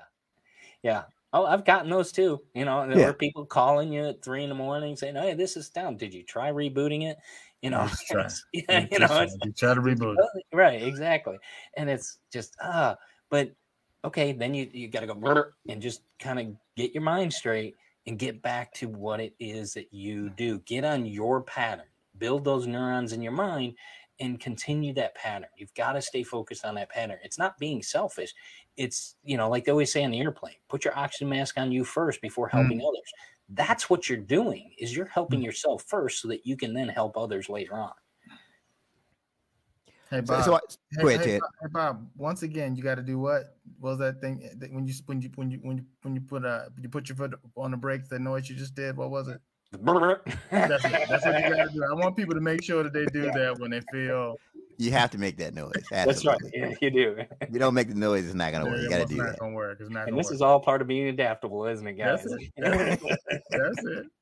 yeah. Oh, I've gotten those too. You know, there yeah. were people calling you at three in the morning saying, "Hey, this is down. Did you try rebooting it?" You know, try. yeah, you, you know, you try to reboot it. Right, exactly. And it's just ah, uh, but okay, then you you got to go and just kind of get your mind straight and get back to what it is that you do. Get on your pattern. Build those neurons in your mind and continue that pattern. You've got to stay focused on that pattern. It's not being selfish. It's, you know, like they always say on the airplane, put your oxygen mask on you first before helping mm. others. That's what you're doing is you're helping mm. yourself first so that you can then help others later on. Hey Bob. So, so hey, go ahead, hey, Bob, hey, Bob. Once again, you got to do what? what? was that thing when you when you when you when you when you put uh you put your foot on the brakes? That noise you just did. What was it? That's, that's what you gotta do. I want people to make sure that they do that when they feel. You have to make that noise. Absolutely. That's right. Yeah, you do. If you don't make the noise, it's not gonna work. You gotta do that. Gonna work. It's not and this work. is all part of being adaptable, isn't it, guys? That's it. That's it. That's it.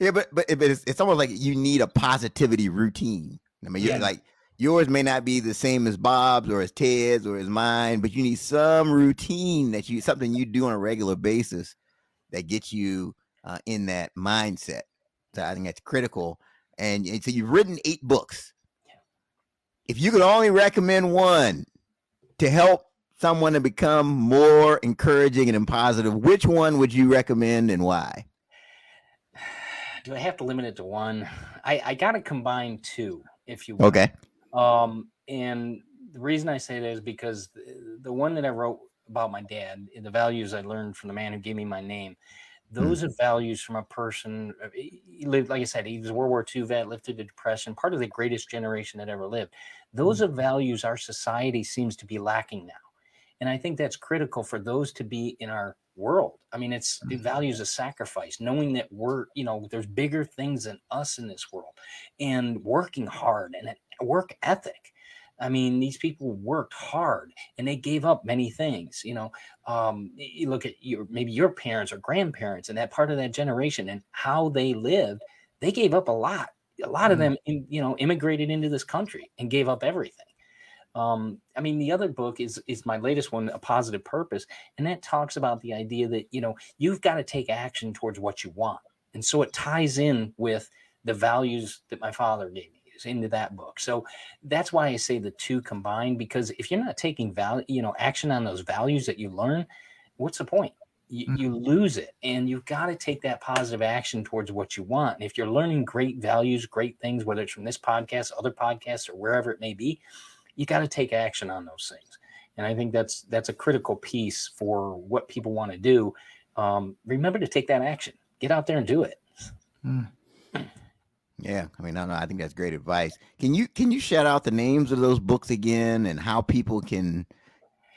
Yeah, but but it's, it's almost like you need a positivity routine. I mean, you're yeah. like yours may not be the same as Bob's or as Ted's or as mine, but you need some routine that you something you do on a regular basis that gets you uh, in that mindset. So I think that's critical. And, and so you've written eight books. If you could only recommend one to help someone to become more encouraging and positive, which one would you recommend and why? Do I have to limit it to one? I, I got to combine two, if you will. Okay. Um, and the reason I say that is because the, the one that I wrote about my dad, the values I learned from the man who gave me my name. Those mm. are values from a person. Uh, he lived, like I said, he was a World War II vet, lived through the Depression, part of the greatest generation that ever lived. Those mm. are values our society seems to be lacking now. And I think that's critical for those to be in our world. I mean, it's it mm. values of sacrifice, knowing that we're, you know, there's bigger things than us in this world and working hard and work ethic. I mean, these people worked hard and they gave up many things. You know, um, you look at your maybe your parents or grandparents and that part of that generation and how they lived. They gave up a lot. A lot of mm. them, you know, immigrated into this country and gave up everything. Um, I mean, the other book is is my latest one, A Positive Purpose, and that talks about the idea that you know you've got to take action towards what you want, and so it ties in with the values that my father gave me into that book. So that's why I say the two combined because if you're not taking value, you know, action on those values that you learn, what's the point? You, mm-hmm. you lose it and you've got to take that positive action towards what you want. And if you're learning great values, great things, whether it's from this podcast, other podcasts, or wherever it may be, you got to take action on those things. And I think that's that's a critical piece for what people want to do. Um, remember to take that action. Get out there and do it. Mm. Yeah, I mean, no, no, I think that's great advice. Can you can you shout out the names of those books again and how people can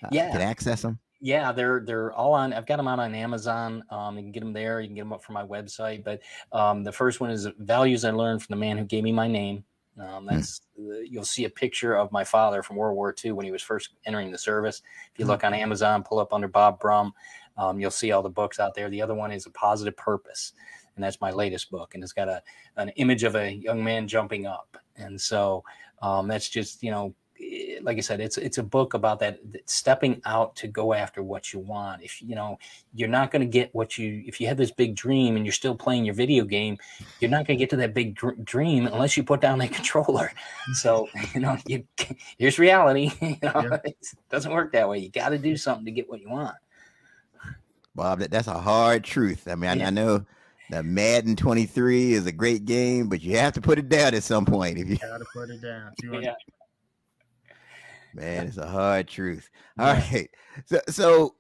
uh, yeah can access them? Yeah, they're they're all on. I've got them out on Amazon. Um, you can get them there. You can get them up from my website. But um, the first one is "Values I Learned from the Man Who Gave Me My Name." Um, hmm. that's mm. you'll see a picture of my father from World War II when he was first entering the service. If you mm. look on Amazon, pull up under Bob Brumm, um, you'll see all the books out there. The other one is a positive purpose, and that's my latest book, and it's got a an image of a young man jumping up, and so um, that's just you know like I said, it's it's a book about that, that, stepping out to go after what you want. If you know you're not going to get what you if you have this big dream and you're still playing your video game, you're not going to get to that big dr- dream unless you put down that controller. So you know, you here's reality. you know, yeah. it doesn't work that way. You got to do something to get what you want. Bob, that, that's a hard truth. I mean, yeah. I, I know that Madden 23 is a great game, but you have to put it down at some point. If you, you got to put it down. yeah. Man, it's a hard truth. All yeah. right. So, so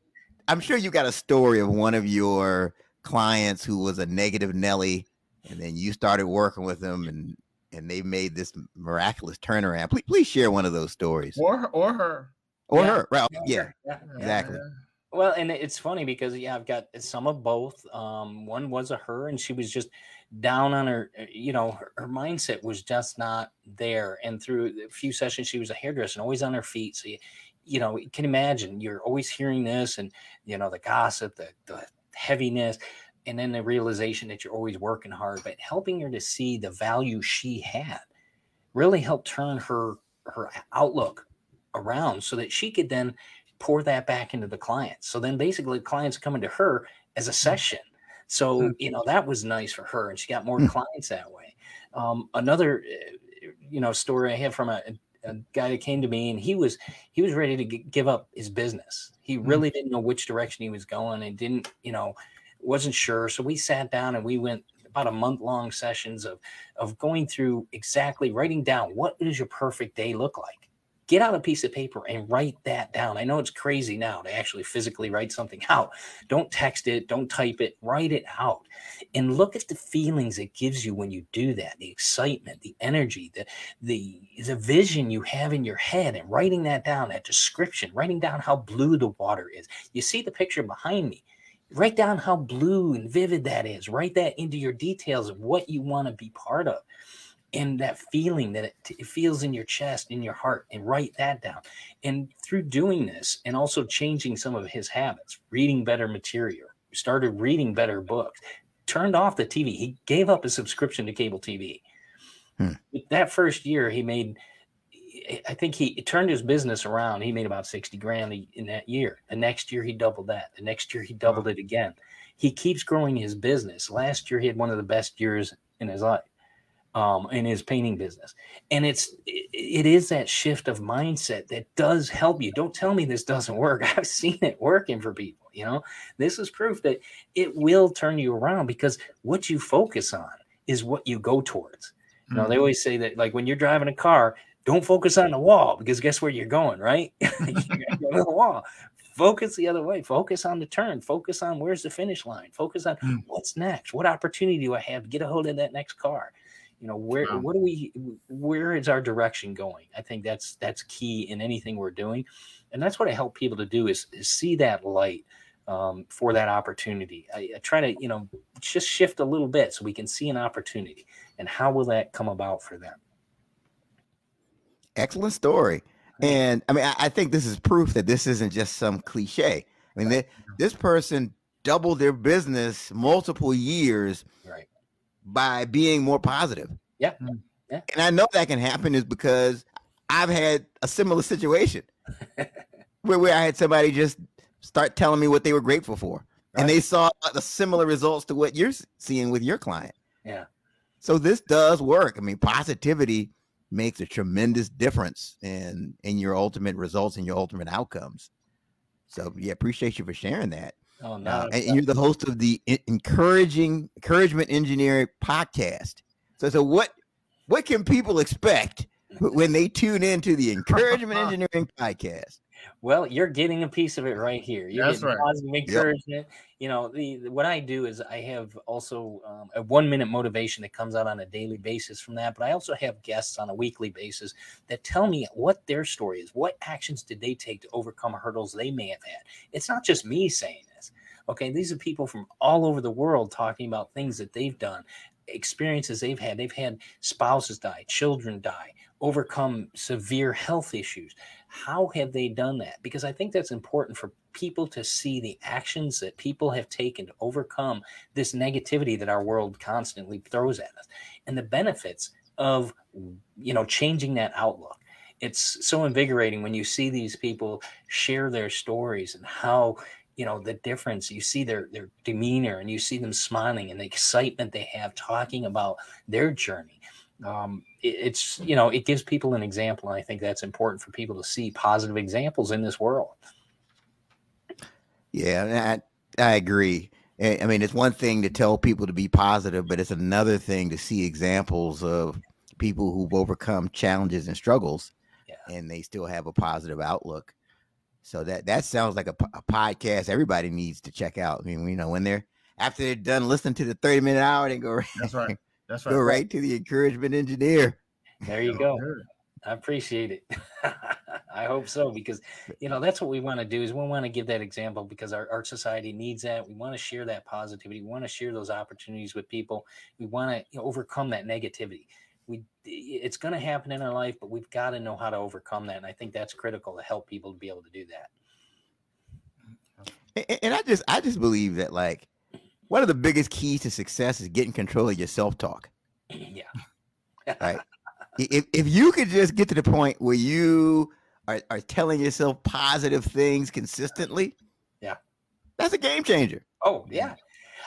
I'm sure you got a story of one of your clients who was a negative Nelly, and then you started working with them, and and they made this miraculous turnaround. Please, please share one of those stories, or or her, or yeah. her. Right? Yeah, yeah. exactly. Well, and it's funny because yeah, I've got some of both. Um, one was a her, and she was just down on her. You know, her, her, mindset was just not there. And through a few sessions, she was a hairdresser, and always on her feet. So you, you know, you can imagine you're always hearing this, and you know the gossip, the the heaviness, and then the realization that you're always working hard. But helping her to see the value she had really helped turn her her outlook around, so that she could then pour that back into the clients. So then basically clients are coming to her as a mm. session. So, mm. you know, that was nice for her and she got more mm. clients that way. Um, another, uh, you know, story I have from a, a, guy that came to me and he was, he was ready to g- give up his business. He really didn't know which direction he was going and didn't, you know, wasn't sure. So we sat down and we went about a month long sessions of, of going through exactly writing down what does your perfect day look like? Get out a piece of paper and write that down. I know it's crazy now to actually physically write something out. Don't text it, don't type it, write it out. And look at the feelings it gives you when you do that, the excitement, the energy, the the the vision you have in your head and writing that down, that description, writing down how blue the water is. You see the picture behind me. Write down how blue and vivid that is. Write that into your details of what you want to be part of and that feeling that it, it, feels in your chest, in your heart, and write that down. And through doing this and also changing some of his habits, reading better material, started reading better books, turned off the TV. He gave up his subscription to cable TV. Hmm. That first year, he made, I think he turned his business around. He made about 60 grand in that year. The next year, he doubled that. The next year, he doubled wow. it again. He keeps growing his business. Last year, he had one of the best years in his life um, in his painting business. And it's it, it is that shift of mindset that does help you. Don't tell me this doesn't work. I've seen it working for people. You know, this is proof that it will turn you around because what you focus on is what you go towards. You know, mm-hmm. they always say that like when you're driving a car, don't focus on the wall because guess where you're going, right? you're going to the wall. focus the other way. Focus on the turn. Focus on where's the finish line. Focus on mm. what's next. What opportunity do I have to get a hold of that next car? You know, where wow. what do we where is our direction going? I think that's that's key in anything we're doing. And that's what I help people to do is, is see that light um, for that opportunity. I, I try to, you know, just shift a little bit so we can see an opportunity and how will that come about for them. Excellent story. And I mean, I, I think this is proof that this isn't just some cliche. I mean, they, this person doubled their business multiple years right. By being more positive. Yeah. Hmm. yeah. And I know that can happen is because I've had a similar situation where, where I had somebody just start telling me what they were grateful for. Right. And they saw the similar results to what you're seeing with your client. Yeah. So this does work. I mean, positivity makes a tremendous difference in in your ultimate results and your ultimate outcomes. So yeah, appreciate you for sharing that. Oh no, uh, and you're the host of the encouraging encouragement engineering podcast. So so what what can people expect when they tune into the encouragement engineering podcast? Well, you're getting a piece of it right here. You're That's getting right. positive encouragement. Yep. You know, the, the, what I do is I have also um, a one minute motivation that comes out on a daily basis from that. But I also have guests on a weekly basis that tell me what their story is. What actions did they take to overcome hurdles they may have had? It's not just me saying this. Okay, these are people from all over the world talking about things that they've done, experiences they've had. They've had spouses die, children die, overcome severe health issues. How have they done that? Because I think that's important for people to see the actions that people have taken to overcome this negativity that our world constantly throws at us and the benefits of you know changing that outlook it's so invigorating when you see these people share their stories and how you know the difference. You see their their demeanor and you see them smiling and the excitement they have talking about their journey. Um, it, it's you know it gives people an example and i think that's important for people to see positive examples in this world. Yeah i, I agree. I mean it's one thing to tell people to be positive but it's another thing to see examples of people who've overcome challenges and struggles yeah. and they still have a positive outlook so that that sounds like a, a podcast everybody needs to check out i mean you know when they're after they're done listening to the 30 minute hour they go right. that's right that's right. Go right to the encouragement engineer. There you oh, go. I appreciate it. I hope so because you know that's what we want to do is we want to give that example because our, our society needs that. We want to share that positivity. We want to share those opportunities with people. We want to you know, overcome that negativity. We it's going to happen in our life, but we've got to know how to overcome that. And I think that's critical to help people to be able to do that. And, and I just I just believe that like one of the biggest keys to success is getting control of your self talk. Yeah. right. If, if you could just get to the point where you are, are telling yourself positive things consistently, yeah, that's a game changer. Oh, yeah.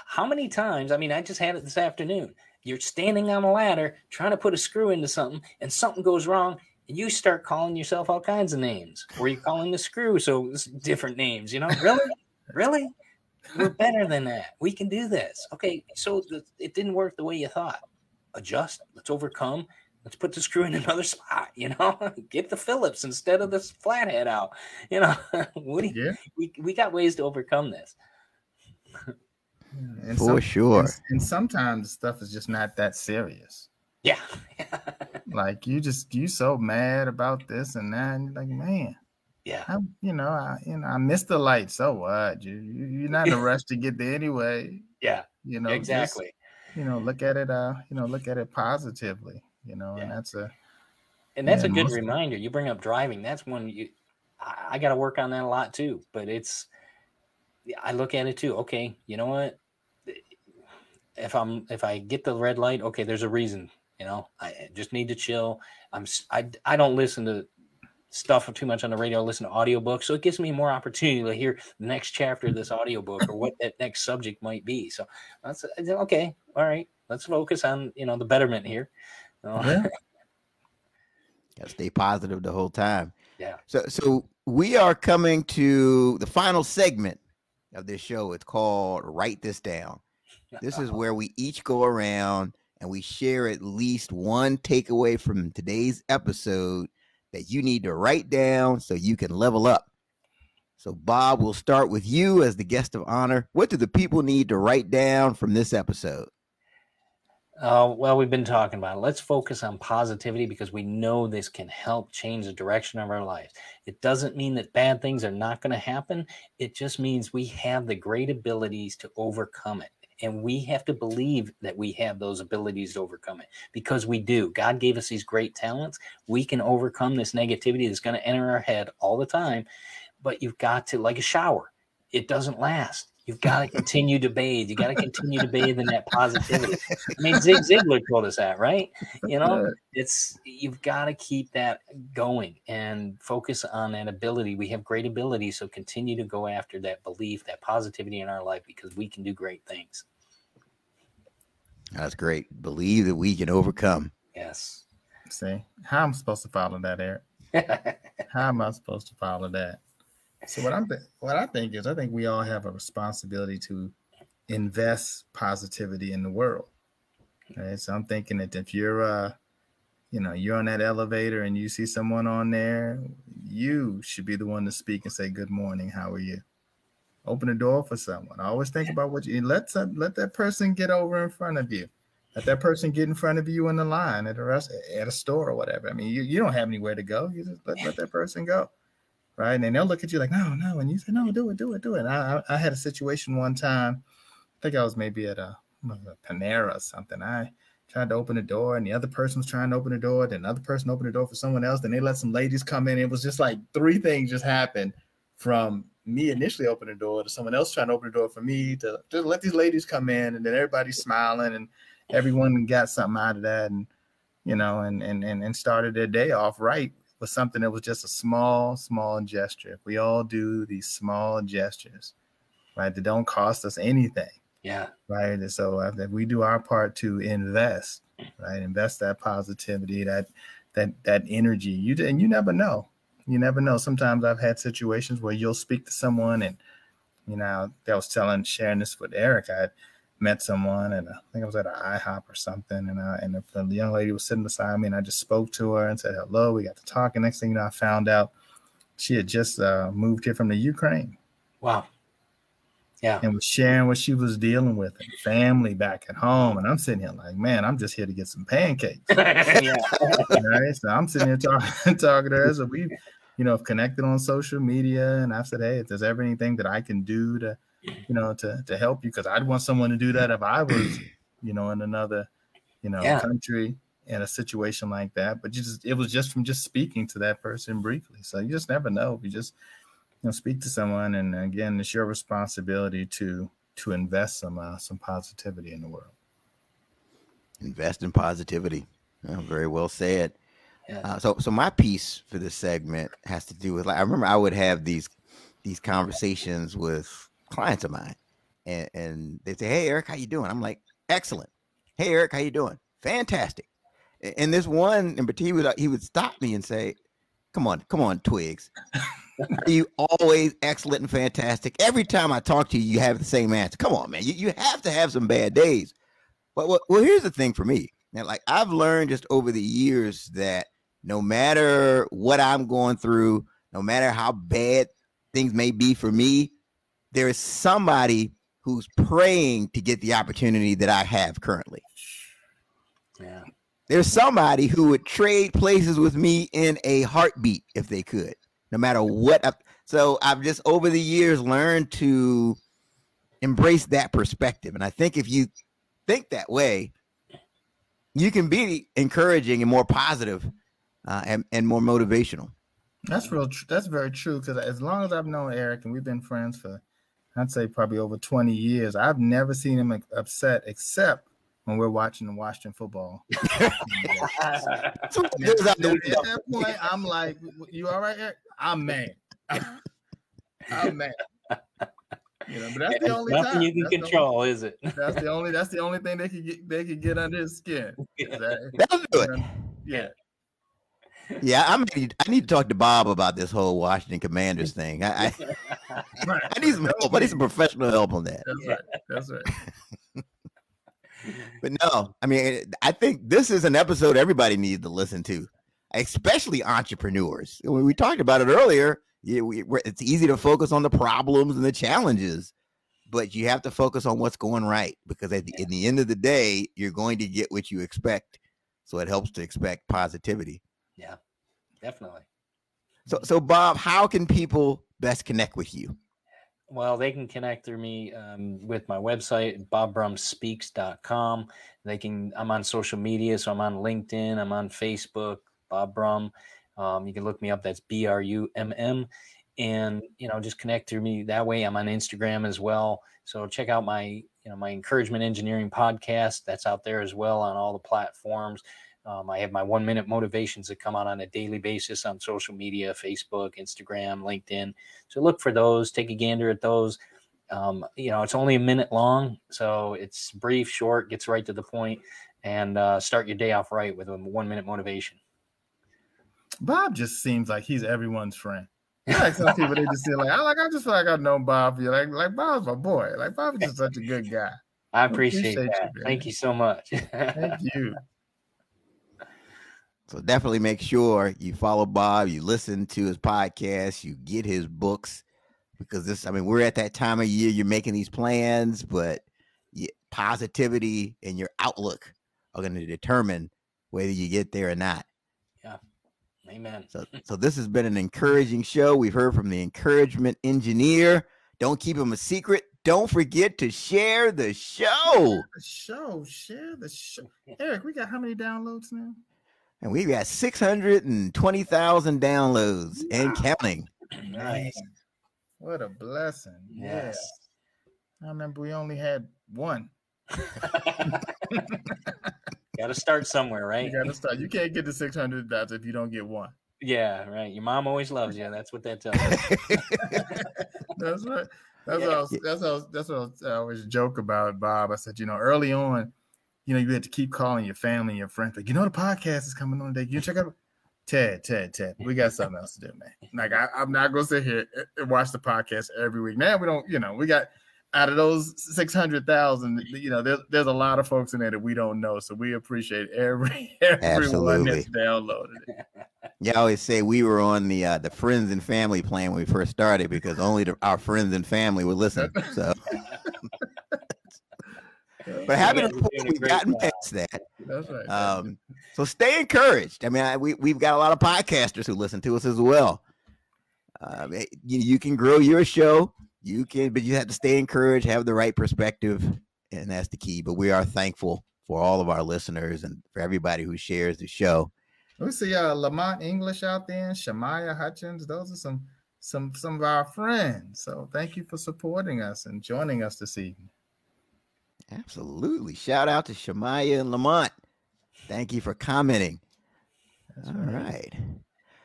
How many times? I mean, I just had it this afternoon. You're standing on a ladder trying to put a screw into something, and something goes wrong, and you start calling yourself all kinds of names. Or you're calling the screw so different names, you know? Really? really? We're better than that. We can do this. Okay, so the, it didn't work the way you thought. Adjust. Let's overcome. Let's put the screw in another spot. You know, get the Phillips instead of this flathead out. You know, you, yeah. we we got ways to overcome this. And For some, sure. And, and sometimes stuff is just not that serious. Yeah. like you just you so mad about this and that, and you're like, man, yeah. I, you know, I you know, I missed the light. So what? You, you are not in a rush to get there anyway. Yeah. You know, exactly. Just, you know, look at it. Uh, you know, look at it positively. You know, yeah. and that's a. And that's a good most, reminder. You bring up driving. That's one you. I, I got to work on that a lot too. But it's. I look at it too. Okay, you know what? If I'm if I get the red light, okay, there's a reason. You know, I just need to chill. I'm I I don't listen to stuff too much on the radio, listen to audiobooks. So it gives me more opportunity to hear the next chapter of this audiobook or what that next subject might be. So that's uh, okay. All right. Let's focus on, you know, the betterment here. yeah. Gotta stay positive the whole time. Yeah. So so we are coming to the final segment of this show. It's called Write This Down. This is where we each go around and we share at least one takeaway from today's episode that you need to write down so you can level up. So, Bob, we'll start with you as the guest of honor. What do the people need to write down from this episode? Uh, well, we've been talking about it. Let's focus on positivity because we know this can help change the direction of our lives. It doesn't mean that bad things are not going to happen. It just means we have the great abilities to overcome it. And we have to believe that we have those abilities to overcome it because we do. God gave us these great talents. We can overcome this negativity that's going to enter our head all the time. But you've got to, like a shower, it doesn't last You've got to continue to bathe. You got to continue to bathe in that positivity. I mean, Zig Ziglar told us that, right? You know, it's you've got to keep that going and focus on that ability. We have great ability, so continue to go after that belief, that positivity in our life, because we can do great things. That's great. Believe that we can overcome. Yes. See how I'm supposed to follow that, Eric. how am I supposed to follow that? So what I'm th- what I think is I think we all have a responsibility to invest positivity in the world. Right. So I'm thinking that if you're uh you know you're on that elevator and you see someone on there, you should be the one to speak and say good morning, how are you? Open the door for someone. I always think about what you let some, let that person get over in front of you. Let that person get in front of you in the line at a rest, at a store or whatever. I mean, you, you don't have anywhere to go. You just let, let that person go right? And they'll look at you like, no, no. And you say, no, do it, do it, do it. I, I, I had a situation one time. I think I was maybe at a, a Panera or something. I tried to open the door, and the other person was trying to open the door. Then another person opened the door for someone else. Then they let some ladies come in. It was just like three things just happened from me initially opening the door to someone else trying to open the door for me to, to let these ladies come in, and then everybody's smiling, and everyone got something out of that, and you know, and and and, and started their day off right was something that was just a small, small gesture. If we all do these small gestures, right, that don't cost us anything. Yeah. Right. And so uh, if we do our part to invest, right, invest that positivity, that that that energy, you and you never know. You never know. Sometimes I've had situations where you'll speak to someone and you know, I was telling sharing this with Eric. I met someone, and I think I was at an IHOP or something, and I, and the, the young lady was sitting beside me, and I just spoke to her and said hello. We got to talk, and next thing you know, I found out she had just uh, moved here from the Ukraine. Wow. Yeah. And was sharing what she was dealing with and family back at home. And I'm sitting here like, man, I'm just here to get some pancakes. yeah. right. So I'm sitting here talking, talking to her. So we, you know, have connected on social media. And I said, hey, if there's ever anything that I can do to you know, to to help you because I'd want someone to do that if I was, you know, in another, you know, yeah. country in a situation like that. But you just it was just from just speaking to that person briefly. So you just never know. You just you know speak to someone, and again, it's your responsibility to to invest some uh, some positivity in the world. Invest in positivity. Oh, very well said. Yeah. Uh, so, so my piece for this segment has to do with like I remember I would have these these conversations with clients of mine, and, and they say, "Hey, Eric, how you doing?" I'm like, "Excellent." Hey, Eric, how you doing? Fantastic. And this one in particular, he would uh, he would stop me and say, "Come on, come on, Twigs." you always excellent and fantastic. Every time I talk to you, you have the same answer. Come on, man. You, you have to have some bad days. But well, well, here's the thing for me. Now, like I've learned just over the years that no matter what I'm going through, no matter how bad things may be for me, there is somebody who's praying to get the opportunity that I have currently. Yeah. There's somebody who would trade places with me in a heartbeat if they could, no matter what. I, so I've just over the years learned to embrace that perspective. And I think if you think that way, you can be encouraging and more positive, uh, and, and more motivational. That's real. Tr- that's very true. Because as long as I've known Eric and we've been friends for I'd say probably over 20 years. I've never seen him upset except when we're watching the Washington football. at that point, I'm like, "You all right, Eric? I'm mad. I'm mad." You know, but that's the only nothing time. you can that's control, only, is it? That's the only. That's the only thing they could get. They could get under his skin. That, That'll do it. Yeah yeah, I'm. I need to talk to Bob about this whole Washington Commanders thing. I, I, right. I need some help. I need some professional help on that. That's right. That's right. but no, I mean, I think this is an episode everybody needs to listen to, especially entrepreneurs. When We talked about it earlier. It's easy to focus on the problems and the challenges, but you have to focus on what's going right because at the, in the end of the day, you're going to get what you expect. So it helps to expect positivity. Yeah, definitely. So, so Bob, how can people best connect with you? Well, they can connect through me um, with my website, bobbrumspeaks.com. They can, I'm on social media, so I'm on LinkedIn, I'm on Facebook, Bob Brumm. Um, you can look me up. That's B R U M M, and you know, just connect through me that way. I'm on Instagram as well. So check out my, you know, my encouragement engineering podcast. That's out there as well on all the platforms. Um, I have my one minute motivations that come out on a daily basis on social media Facebook, Instagram, LinkedIn. So look for those, take a gander at those. Um, you know, it's only a minute long, so it's brief, short, gets right to the point, and uh, start your day off right with a one minute motivation. Bob just seems like he's everyone's friend. like some people, they just feel like I like I just feel like I've known Bob. you like like Bob's my boy. Like Bob's just such a good guy. I appreciate, appreciate that. You, Thank you so much. Thank you. So definitely make sure you follow Bob, you listen to his podcast, you get his books because this, I mean, we're at that time of year you're making these plans, but positivity and your outlook are going to determine whether you get there or not. Yeah. Amen. So, so this has been an encouraging show. We've heard from the encouragement engineer. Don't keep him a secret. Don't forget to share the show. The show, share the show. Eric, we got how many downloads now? And we've got 620,000 downloads and counting. Nice. What a blessing. Yes. Yeah. I remember we only had one. got to start somewhere, right? You got to start. You can't get to 600 dots if you don't get one. Yeah, right. Your mom always loves you. That's what that tells you. that's right. That's yeah. what I was, that's what I was, that's what I always joke about Bob. I said, you know, early on, you know, you had to keep calling your family and your friends, like, you know, the podcast is coming on today. You check out Ted, Ted, Ted. We got something else to do, man. Like, I, am not gonna sit here and watch the podcast every week. Now we don't, you know, we got out of those six hundred thousand, you know, there's there's a lot of folks in there that we don't know. So we appreciate every everyone that's downloaded it. Yeah, I always say we were on the uh, the friends and family plan when we first started because only the, our friends and family would listen. So but happy to report we've gotten past that. That's right. Um, so stay encouraged. I mean, I, we we've got a lot of podcasters who listen to us as well. Um, you, you can grow your show. You can, but you have to stay encouraged, have the right perspective, and that's the key. But we are thankful for all of our listeners and for everybody who shares the show. We see uh, Lamont English out there, and Shamaya Hutchins. Those are some some some of our friends. So thank you for supporting us and joining us this evening. Absolutely. Shout out to Shamaya and Lamont. Thank you for commenting. That's All right.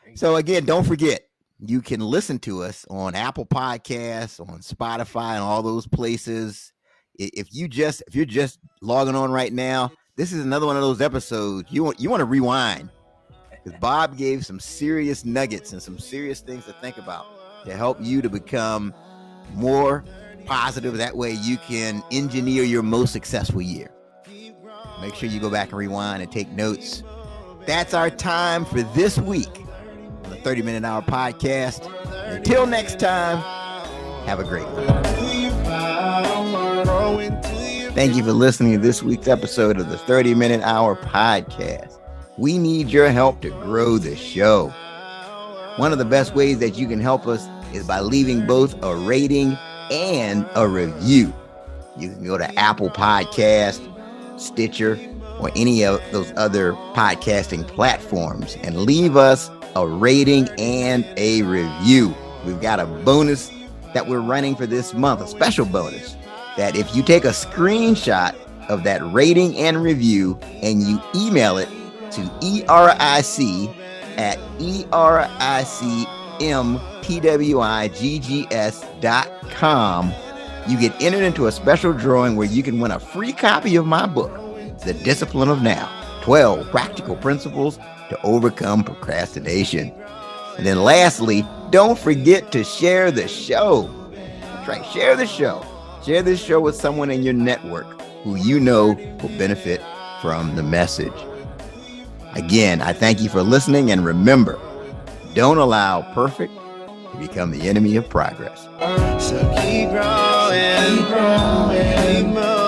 right. So again, don't forget you can listen to us on Apple Podcasts, on Spotify, and all those places. If you just if you're just logging on right now, this is another one of those episodes you want you want to rewind because Bob gave some serious nuggets and some serious things to think about to help you to become more positive. That way you can engineer your most successful year. Make sure you go back and rewind and take notes. That's our time for this week on the 30 Minute Hour podcast. Until next time, have a great one. Thank you for listening to this week's episode of the 30 Minute Hour podcast. We need your help to grow the show. One of the best ways that you can help us is by leaving both a rating and a review. You can go to Apple Podcast, Stitcher, or any of those other podcasting platforms and leave us a rating and a review. We've got a bonus that we're running for this month, a special bonus that if you take a screenshot of that rating and review and you email it to ERIC at ERICM twiggs.com, you get entered into a special drawing where you can win a free copy of my book, The Discipline of Now 12 Practical Principles to Overcome Procrastination. And then lastly, don't forget to share the show. That's right, share the show. Share this show with someone in your network who you know will benefit from the message. Again, I thank you for listening and remember, don't allow perfect to become the enemy of progress. So keep growing, keep growing, keep moving.